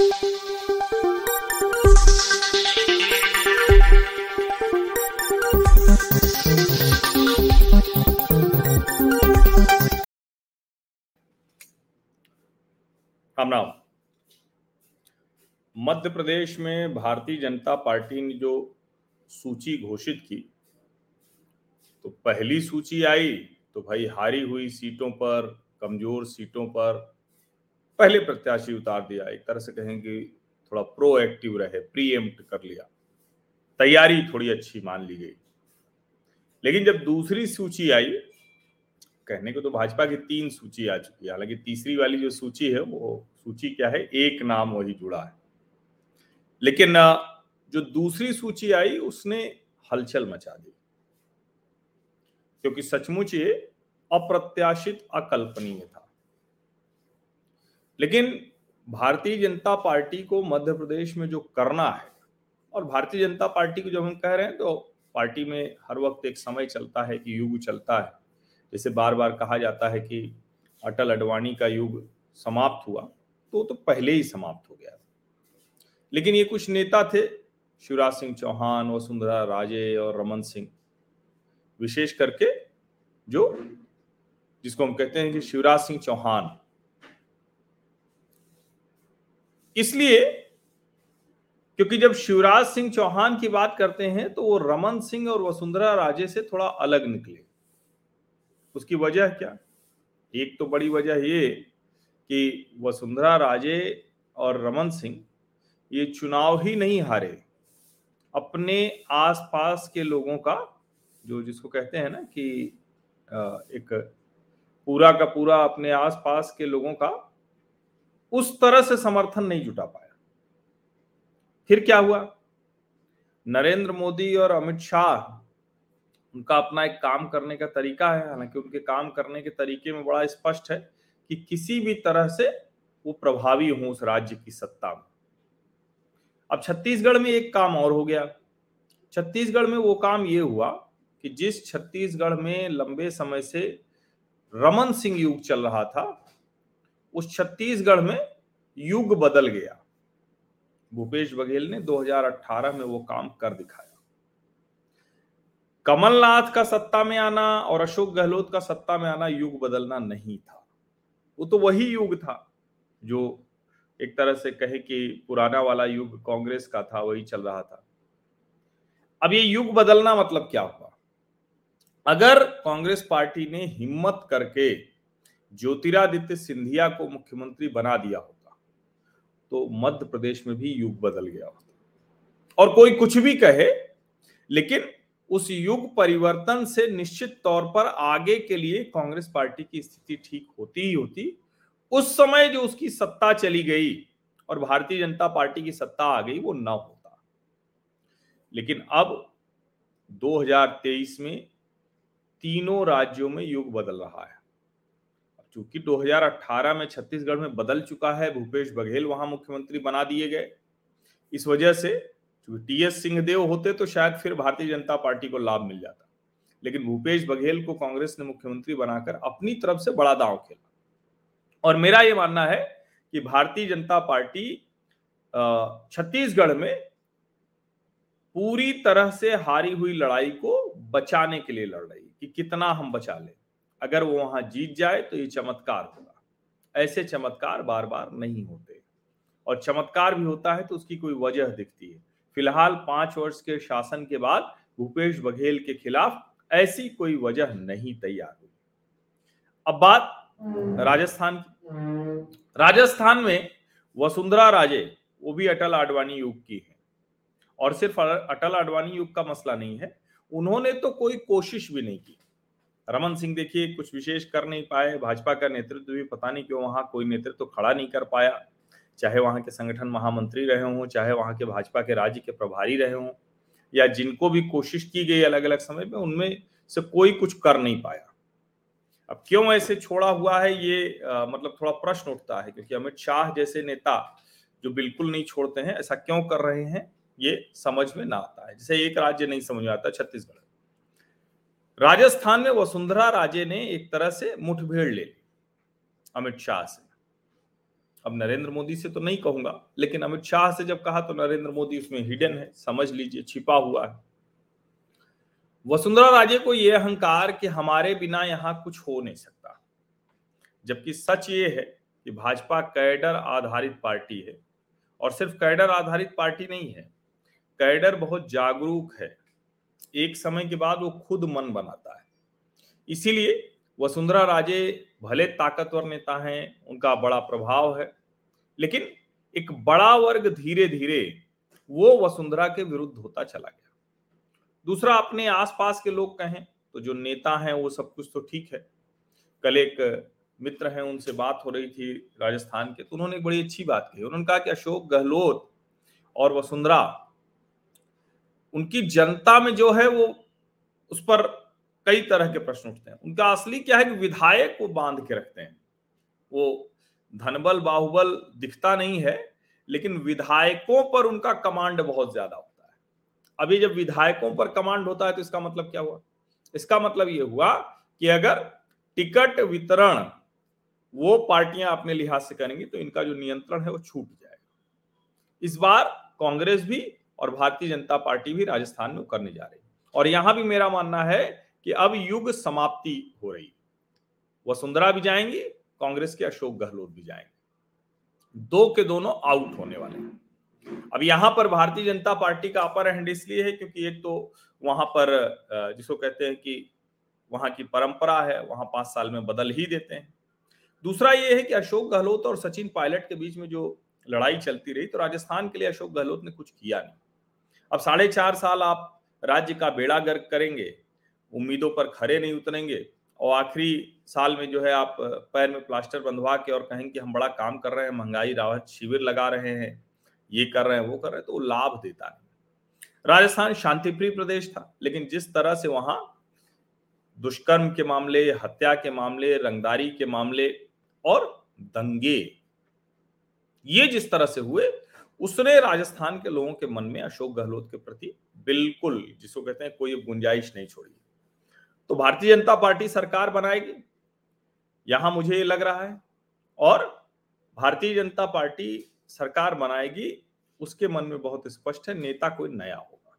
राम राम। मध्य प्रदेश में भारतीय जनता पार्टी ने जो सूची घोषित की तो पहली सूची आई तो भाई हारी हुई सीटों पर, कमज़ोर सीटों पर पहले प्रत्याशी उतार दिया, एक तरह से कहेंगे थोड़ा प्रोएक्टिव रहे प्रीएम्प्ट कर लिया। तैयारी थोड़ी अच्छी मान ली गई। लेकिन जब दूसरी सूची आई, कहने को तो भाजपा की तीन सूची आ चुकी है। हालाँकि तीसरी वाली जो सूची है, वो सूची क्या है, एक नाम वही जुड़ा है। लेकिन जो दूसरी सूची आई, उसने हलचल मचा दी। क्योंकि सचमुच ये अप्रत्याशित अकल्पनीय था। लेकिन भारतीय जनता पार्टी को मध्य प्रदेश में जो करना है, और भारतीय जनता पार्टी को जब हम कह रहे हैं तो पार्टी में हर वक्त एक समय चलता है कि युग चलता है। जैसे बार बार कहा जाता है कि अटल अडवाणी का युग समाप्त हुआ तो तो पहले ही समाप्त हो गया। लेकिन ये कुछ नेता थे, शिवराज सिंह चौहान, वसुंधरा राजे और रमन सिंह, विशेष करके जो, जिसको हम कहते हैं कि शिवराज सिंह चौहान। इसलिए, क्योंकि जब शिवराज सिंह चौहान की बात करते हैं तो वो रमन सिंह और वसुंधरा राजे से थोड़ा अलग निकले। उसकी वजह क्या? एक तो बड़ी वजह ये कि वसुंधरा राजे और रमन सिंह ये चुनाव ही नहीं हारे। अपने आसपास के लोगों का, जो जिसको कहते हैं ना कि एक पूरा का पूरा अपने आसपास के लोगों का उस तरह से समर्थन नहीं जुटा पाया। फिर क्या हुआ? नरेंद्र मोदी और अमित शाह, उनका अपना एक काम करने का तरीका है, हालाँकि उनके काम करने के तरीके में बड़ा स्पष्ट है कि किसी भी तरह से वो प्रभावी हो उस राज्य की सत्ता में। अब छत्तीसगढ़ में एक काम और हो गया। छत्तीसगढ़ में वो काम ये हुआ कि जिस छत्तीसगढ़ में लंबे समय से रमन सिंह युग चल रहा था उस छत्तीसगढ़ में युग बदल गया। भूपेश बघेल ने 2018 में वो काम कर दिखाया। कमलनाथ का सत्ता में आना और अशोक गहलोत का सत्ता में आना युग बदलना नहीं था। वो तो वही युग था जो एक तरह से कहे कि पुराना वाला युग कांग्रेस का था, वही चल रहा था। अब ये युग बदलना मतलब क्या हुआ? अगर कांग्रेस पार्टी ने हिम्मत करके ज्योतिरादित्य सिंधिया को मुख्यमंत्री बना दिया होता तो मध्य प्रदेश में भी युग बदल गया होता। और कोई कुछ भी कहे, लेकिन उस युग परिवर्तन से निश्चित तौर पर आगे के लिए कांग्रेस पार्टी की स्थिति ठीक होती ही होती। उस समय जो उसकी सत्ता चली गई और भारतीय जनता पार्टी की सत्ता आ गई, वो न होता। लेकिन अब 2023 में तीनों राज्यों में युग बदल रहा है। चूँकि 2018 में छत्तीसगढ़ में बदल चुका है, भूपेश बघेल वहाँ मुख्यमंत्री बना दिए गए। इस वजह से टी एस सिंहदेव होते तो शायद फिर भारतीय जनता पार्टी को लाभ मिल जाता। लेकिन भूपेश बघेल को कांग्रेस ने मुख्यमंत्री बनाकर अपनी तरफ़ से बड़ा दांव खेला। और मेरा यह मानना है कि भारतीय जनता पार्टी छत्तीसगढ़ में पूरी तरह से हारी हुई लड़ाई को बचाने के लिए लड़ रही कि कितना हम बचा ले। अगर वो वहाँ जीत जाए तो ये चमत्कार होगा। ऐसे चमत्कार बार बार नहीं होते। और चमत्कार भी होता है तो उसकी कोई वजह दिखती है। फ़िलहाल पाँच वर्ष के शासन के बाद भूपेश बघेल के खिलाफ ऐसी कोई वजह नहीं तैयार हुई। अब बात राजस्थान की। राजस्थान में वसुंधरा राजे, वो भी अटल आडवाणी युग की है। और सिर्फ़ अटल आडवाणी युग का मसला नहीं है। उन्होंने तो कोई कोशिश भी नहीं की। रमन सिंह देखिए कुछ विशेष कर नहीं पाए। भाजपा का नेतृत्व भी पता नहीं क्यों वहाँ कोई नेतृत्व तो खड़ा नहीं कर पाया। चाहे वहाँ के संगठन महामंत्री रहे हों चाहे वहाँ के भाजपा के राज्य के प्रभारी रहे हों या जिनको भी कोशिश की गई अलग अलग समय में उनमें से कोई कुछ कर नहीं पाया। अब क्यों ऐसे छोड़ा हुआ है ये आ, मतलब थोड़ा प्रश्न उठता है क्योंकि अमित शाह जैसे नेता जो बिल्कुल नहीं छोड़ते हैं ऐसा क्यों कर रहे हैं ये समझ में ना आता है। जैसे एक राज्य नहीं समझ में आता छत्तीसगढ़। राजस्थान में वसुंधरा राजे ने एक तरह से मुठभेड़ ले ली, अमित शाह से। अब नरेंद्र मोदी से तो नहीं कहूँगा, लेकिन अमित शाह से जब कहा तो नरेंद्र मोदी उसमें हिडन है, समझ लीजिए, छिपा हुआ है। वसुंधरा राजे को यह अहंकार कि हमारे बिना यहाँ कुछ हो नहीं सकता, जबकि सच ये है कि भाजपा कैडर आधारित पार्टी है, और सिर्फ़ कैडर आधारित पार्टी नहीं है, कैडर बहुत जागरूक है। एक समय के बाद वो खुद मन बनाता है। इसीलिए वसुंधरा राजे भले ताकतवर नेता हैं, उनका बड़ा प्रभाव है, लेकिन एक बड़ा वर्ग धीरे धीरे वो वसुंधरा के विरुद्ध होता चला गया। दूसरा, अपने आसपास के लोग कहें तो जो नेता हैं, वो सब कुछ तो ठीक है। कल एक मित्र हैं, उनसे बात हो रही थी राजस्थान के तो उन्होंने एक बड़ी अच्छी बात कही। उन्होंने कहा कि अशोक गहलोत और वसुंधरा उनकी जनता में जो है वो उस पर कई तरह के प्रश्न उठते हैं। उनका असली क्या है कि विधायक को बाँध के रखते हैं। वो धनबल, बाहुबल दिखता नहीं है, लेकिन विधायकों पर उनका कमांड बहुत ज़्यादा होता है। अभी जब विधायकों पर कमांड होता है तो इसका मतलब क्या हुआ? इसका मतलब ये हुआ कि अगर टिकट वितरण वो पार्टियाँ अपने लिहाज से करेंगी तो इनका जो नियंत्रण है वो छूट जाएगा। इस बार कांग्रेस भी और भारतीय जनता पार्टी भी राजस्थान में करने जा रही है। और यहाँ भी मेरा मानना है कि अब युग समाप्ति हो रही वसुंधरा भी जाएँगी, कांग्रेस के अशोक गहलोत भी जाएँगे। दो के दोनों आउट होने वाले हैं। अब यहाँ पर भारतीय जनता पार्टी का अपर हैंड इसलिए है क्योंकि एक तो वहाँ पर जिसको कहते हैं कि वहाँ की परंपरा है, वहाँ पाँच साल में बदल ही देते हैं। दूसरा ये है कि अशोक गहलोत और सचिन पायलट के बीच में जो लड़ाई चलती रही तो राजस्थान के लिए अशोक गहलोत ने कुछ किया नहीं। अब साढ़े चार साल आप राज्य का बेड़ा गर्क करेंगे, उम्मीदों पर खड़े नहीं उतरेंगे और आखिरी साल में जो है आप पैर में प्लास्टर बंधवा के और कहेंगे कि हम बड़ा काम कर रहे हैं, महँगाई, राहत शिविर लगा रहे हैं, ये कर रहे हैं, वो कर रहे हैं तो लाभ देता नहीं। राजस्थान शांतिप्रिय प्रदेश था, लेकिन जिस तरह से वहाँ दुष्कर्म के मामले, हत्या के मामले, रंगदारी के मामले और दंगे, ये जिस तरह से हुए उसने राजस्थान के लोगों के मन में अशोक गहलोत के प्रति बिल्कुल, जिसको कहते हैं, कोई गुंजाइश नहीं छोड़ी। तो भारतीय जनता पार्टी सरकार बनाएगी, यहाँ मुझे ये लग रहा है, और भारतीय जनता पार्टी सरकार बनाएगी, उसके मन में बहुत स्पष्ट है, नेता कोई नया होगा।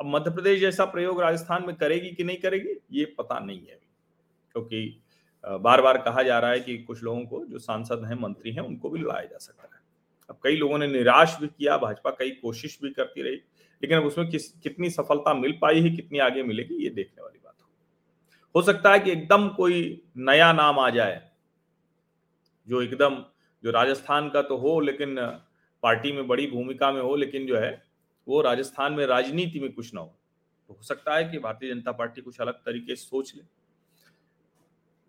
अब मध्य प्रदेश जैसा प्रयोग राजस्थान में करेगी कि नहीं करेगी, ये पता नहीं है। क्योंकि बार बार कहा जा रहा है कि कुछ लोगों को, जो सांसद हैं, मंत्री हैं, उनको भी लड़ाया जा सकता है। अब कई लोगों ने निराश भी किया, भाजपा कई कोशिश भी करती रही, लेकिन अब उसमें किस, कितनी सफलता मिल पाई है, कितनी आगे मिलेगी, ये देखने वाली बात हो। सकता है कि एकदम कोई नया नाम आ जाए, जो एकदम, जो राजस्थान का तो हो, लेकिन पार्टी में बड़ी भूमिका में हो, लेकिन जो है, वो राजस्थान में राजनीति में कुछ ना हो। तो हो सकता है कि भारतीय जनता पार्टी कुछ अलग तरीके से सोच ले।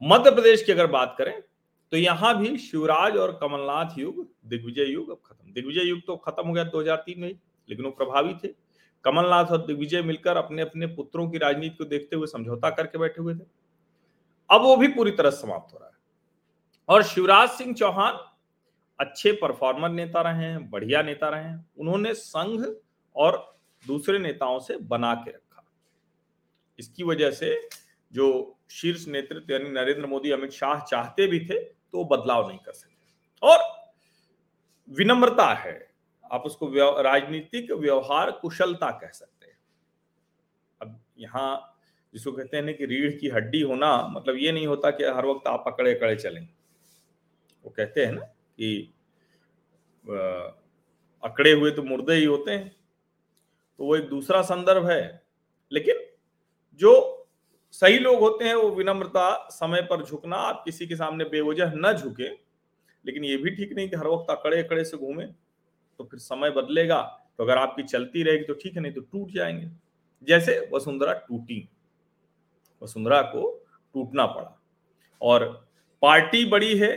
मध्य प्रदेश की अगर बात करें तो यहाँ भी शिवराज और कमलनाथ युग, दिग्विजय युग अब खत्म। दिग्विजय युग तो खत्म हो गया 2003 में लेकिन वो प्रभावी थे। कमलनाथ और दिग्विजय मिलकर अपने अपने पुत्रों की राजनीति को देखते हुए समझौता करके बैठे हुए थे। अब वो भी पूरी तरह समाप्त हो रहा है। और शिवराज सिंह चौहान अच्छे परफॉर्मर नेता रहे हैं, बढ़िया नेता रहे हैं। उन्होंने संघ और दूसरे नेताओं से बना के रखा। इसकी वजह से जो शीर्ष नेतृत्व यानी नरेंद्र मोदी, अमित शाह चाहते भी थे तो बदलाव नहीं कर सकते और विनम्रता है। आप उसको राजनीतिक व्यवहार कुशलता कह सकते हैं। अब यहाँ जिसको कहते हैं कि रीढ़ की हड्डी होना मतलब ये नहीं होता कि हर वक्त आप पकड़े अकड़े चलें। वो कहते हैं ना कि अकड़े हुए तो मुर्दे ही होते हैं। तो वो एक दूसरा संदर्भ है। लेकिन जो सही लोग होते हैं वो विनम्रता, समय पर झुकना, आप किसी के सामने बेवजह न झुके, लेकिन ये भी ठीक नहीं कि हर वक्त अकड़े अकड़े से घूमे तो फिर समय बदलेगा। तो अगर आपकी चलती रहेगी तो ठीक है, नहीं तो टूट जाएँगे। जैसे वसुंधरा टूटी, वसुंधरा को टूटना पड़ा और पार्टी बड़ी है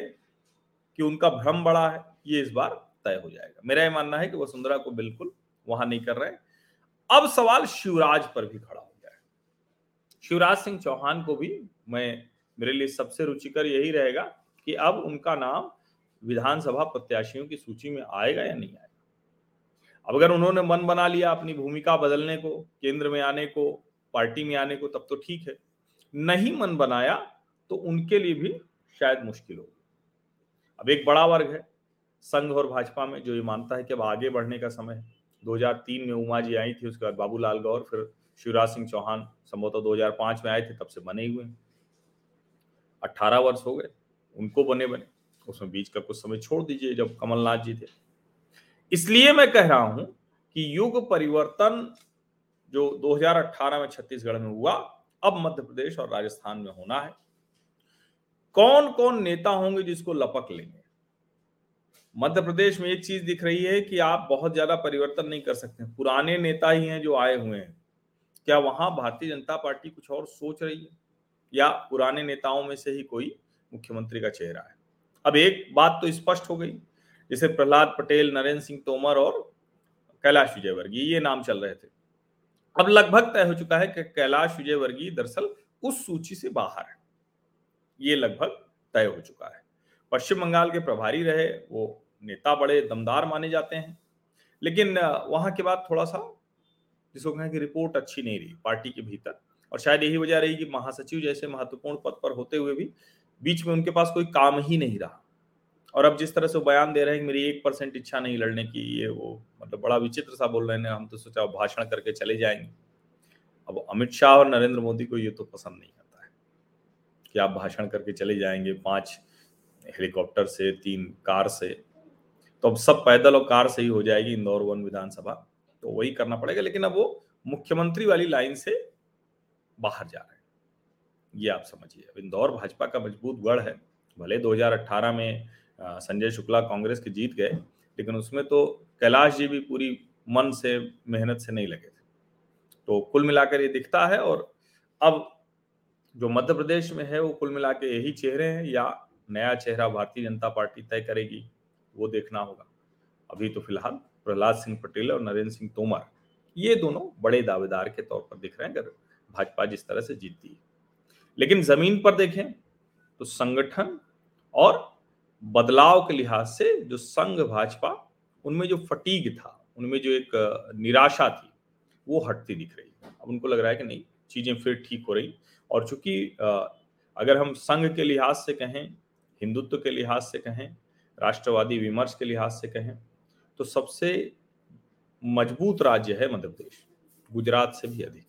कि उनका भ्रम बड़ा है, ये इस बार तय हो जाएगा। मेरा यह मानना है कि वसुंधरा को बिल्कुल वहाँ नहीं कर रहे अब सवाल शिवराज पर भी खड़ा शिवराज सिंह चौहान को भी मैं, मेरे लिए सबसे रुचिकर यही रहेगा कि अब उनका नाम विधानसभा प्रत्याशियों की सूची में आएगा या नहीं आएगा। अब अगर उन्होंने मन बना लिया अपनी भूमिका बदलने को, केंद्र में आने को, पार्टी में आने को, तब तो ठीक है। नहीं मन बनाया तो उनके लिए भी शायद मुश्किल होगी। अब एक बड़ा वर्ग है, संघ और भाजपा में, जो ये मानता है कि अब आगे बढ़ने का समय है। 2003 में उमा जी आई थी, उसके बाद बाबूलाल गौर, फिर शिवराज सिंह चौहान संभवतः 2005 में आए थे, तब से बने ही हुए अट्ठारह वर्ष हो गए, उनको बने बने। उसमें बीच का कुछ समय छोड़ दीजिए, जब कमलनाथ जी थे। इसलिए मैं कह रहा हूँ कि युग परिवर्तन जो 2018 में छत्तीसगढ़ में हुआ, अब मध्य प्रदेश और राजस्थान में होना है। कौन कौन नेता होंगे जिसको लपक लेंगे? मध्य प्रदेश में एक चीज़ दिख रही है कि आप बहुत ज़्यादा परिवर्तन नहीं कर सकते। पुराने नेता ही हैं जो आए हुए हैं। क्या वहाँ भारतीय जनता पार्टी कुछ और सोच रही है? या पुराने नेताओं में से ही कोई मुख्यमंत्री का चेहरा है? अब एक बात तो स्पष्ट हो गई, जैसे प्रहलाद पटेल, नरेंद्र सिंह तोमर और कैलाश विजयवर्गीय, ये नाम चल रहे थे। अब लगभग तय हो चुका है कि कैलाश विजयवर्गीय दरअसल उस सूची से बाहर है। ये लगभग तय हो चुका है। पश्चिम बंगाल के प्रभारी रहे, वो नेता बड़े दमदार माने जाते हैं। लेकिन, वहाँ के बाद थोड़ा सा जिसको कहें कि रिपोर्ट अच्छी नहीं रही पार्टी के भीतर। और शायद यही वजह रही कि महासचिव जैसे महत्वपूर्ण पद पर होते हुए भी बीच में उनके पास कोई काम ही नहीं रहा। और अब जिस तरह से बयान दे रहे हैं मेरी एक परसेंट इच्छा नहीं लड़ने की, ये वो मतलब बड़ा विचित्र सा बोल रहे हैं, हम तो सोचा भाषण करके चले जाएँगे। अब अमित शाह और नरेंद्र मोदी को ये तो पसंद नहीं आता है कि आप भाषण करके चले जाएँगे पाँच हेलीकॉप्टर से, तीन कार से। तो अब सब पैदल और कार से ही हो जाएगी इंदौर वन विधानसभा। तो वही करना पड़ेगा, लेकिन अब वो मुख्यमंत्री वाली लाइन से बाहर जा रहे हैं। ये आप समझिए। अब इंदौर भाजपा का मज़बूत गढ़ है। भले 2018 में संजय शुक्ला कांग्रेस के जीत गए, लेकिन उसमें तो कैलाश जी भी पूरी मन से, मेहनत से नहीं लगे थे। तो कुल मिलाकर ये दिखता है और अब जो मध्य प्रदेश में है, वो कुल मिला के यही चेहरे हैं, या नया चेहरा भारतीय जनता पार्टी तय करेगी, वो देखना होगा। अभी तो फ़िलहाल प्रहलाद सिंह पटेल और नरेंद्र सिंह तोमर, ये दोनों बड़े दावेदार के तौर पर दिख रहे हैं, अगर भाजपा जिस तरह से जीतती है। लेकिन ज़मीन पर देखें तो संगठन और बदलाव के लिहाज से जो संघ भाजपा, उनमें जो फटीग था, उनमें जो एक, निराशा थी, वो हटती दिख रही है। अब उनको लग रहा है कि नहीं, चीज़ें फिर ठीक हो रही और चूँकि अगर हम संघ के लिहाज से कहें, हिंदुत्व के लिहाज से कहें, राष्ट्रवादी विमर्श के लिहाज से कहें तो सबसे मज़बूत राज्य है मध्य प्रदेश गुजरात से भी अधिक।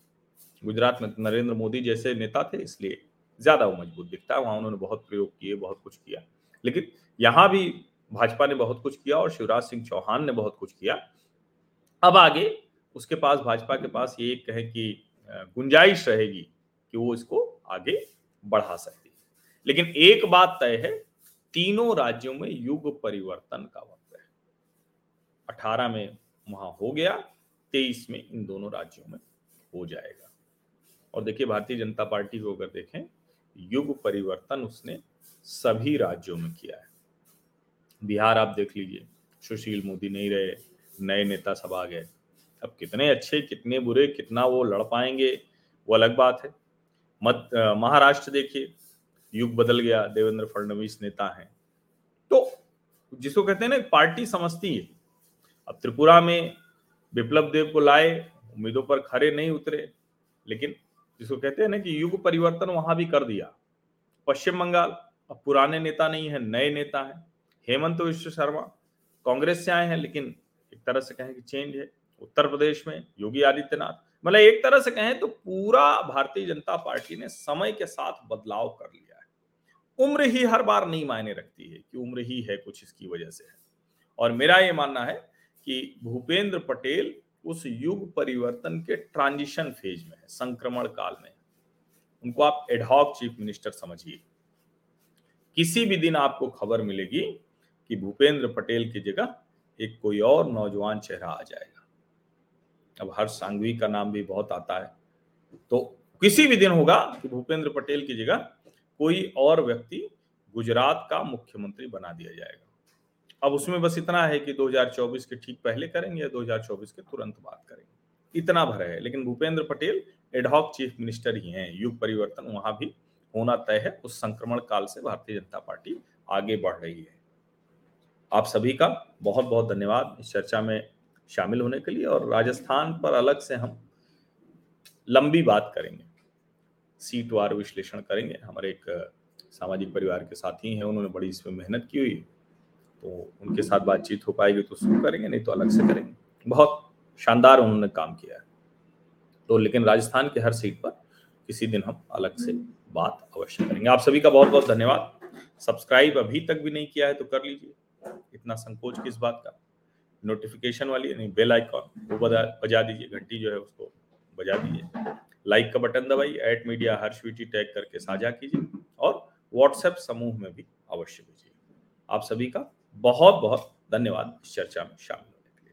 गुजरात में नरेंद्र मोदी जैसे नेता थे, इसलिए ज़्यादा वो मज़बूत दिखता है। वहाँ उन्होंने बहुत प्रयोग किए, बहुत कुछ किया। लेकिन यहाँ भी भाजपा ने बहुत कुछ किया और शिवराज सिंह चौहान ने बहुत कुछ किया। अब आगे उसके पास, भाजपा के पास ये कहें कि गुंजाइश रहेगी कि वो इसको आगे बढ़ा सकती है। लेकिन एक बात तय है, तीनों राज्यों में युग परिवर्तन का वक्त अठारह में वहाँ हो गया, तेईस में इन दोनों राज्यों में हो जाएगा। और देखिए, भारतीय जनता पार्टी को अगर देखें, युग परिवर्तन उसने सभी राज्यों में किया है। बिहार आप देख लीजिए, सुशील मोदी नहीं रहे, नए नेता सब आ गए। अब कितने अच्छे, कितने बुरे, कितना वो लड़ पाएँगे, वो अलग बात है। मत, महाराष्ट्र देखिए, युग बदल गया, देवेंद्र फडणवीस नेता हैं। तो जिसको कहते हैं ना पार्टी समझती है। अब त्रिपुरा में विप्लव देव को लाए, उम्मीदों पर खड़े नहीं उतरे, लेकिन जिसको कहते हैं ना कि युग परिवर्तन वहाँ भी कर दिया। पश्चिम बंगाल, अब पुराने नेता नहीं है, नए नेता है। हेमंत विश्व शर्मा कांग्रेस से आए हैं, लेकिन एक तरह से कहें कि चेंज है। उत्तर प्रदेश में योगी आदित्यनाथ मतलब एक तरह से कहें तो पूरा भारतीय जनता पार्टी ने समय के साथ बदलाव कर लिया है। उम्र ही हर बार नहीं मायने रखती है कि उम्र ही है कुछ इसकी वजह से। है और मेरा ये मानना है कि भूपेंद्र पटेल उस युग परिवर्तन के ट्रांजिशन फ़ेज़ में है, संक्रमण काल में उनको आप एडहॉक चीफ मिनिस्टर समझिए। किसी भी दिन आपको खबर मिलेगी कि भूपेंद्र पटेल की जगह एक कोई और नौजवान चेहरा आ जाएगा। अब हर सांघवी का नाम भी बहुत आता है। तो किसी भी दिन होगा कि भूपेंद्र पटेल की जगह कोई और व्यक्ति गुजरात का मुख्यमंत्री बना दिया जाएगा। अब उसमें बस इतना है कि 2024 के ठीक पहले करेंगे या 2024 के तुरंत बाद करेंगे। इतना भर है, लेकिन Bhupendra Patel ad hoc chief minister ही हैं। युग परिवर्तन वहाँ भी होना तय है, उस संक्रमण काल से भारतीय जनता पार्टी आगे बढ़ रही है। आप सभी का बहुत बहुत धन्यवाद इस चर्चा में शामिल होने के लिए और राजस्थान पर अलग से हम लंबी बात करेंगे। सीट वार विश्लेषण करेंगे। हमारे एक सामाजिक परिवार के साथी हैं, उन्होंने बड़ी इसमें मेहनत की हुई तो उनके साथ बातचीत हो पाएगी तो शुरू करेंगे, नहीं तो अलग से करेंगे। बहुत शानदार उन्होंने काम किया है। तो लेकिन राजस्थान के हर सीट पर किसी दिन हम अलग से बात अवश्य करेंगे। आप सभी का बहुत बहुत धन्यवाद। सब्सक्राइब अभी तक भी नहीं किया है तो कर लीजिए। इतना संकोच किस बात का? नोटिफिकेशन वाली नहीं बेल आइकॉन, वो बजा बजा दीजिए, घंटी जो है उसको बजा दीजिए। लाइक का बटन दबाइए एट मीडिया हर स्वीटी टैग करके साझा कीजिए और व्हाट्सएप समूह में भी अवश्य भेजिए। आप सभी का बहुत बहुत धन्यवाद इस चर्चा में शामिल होने के लिए।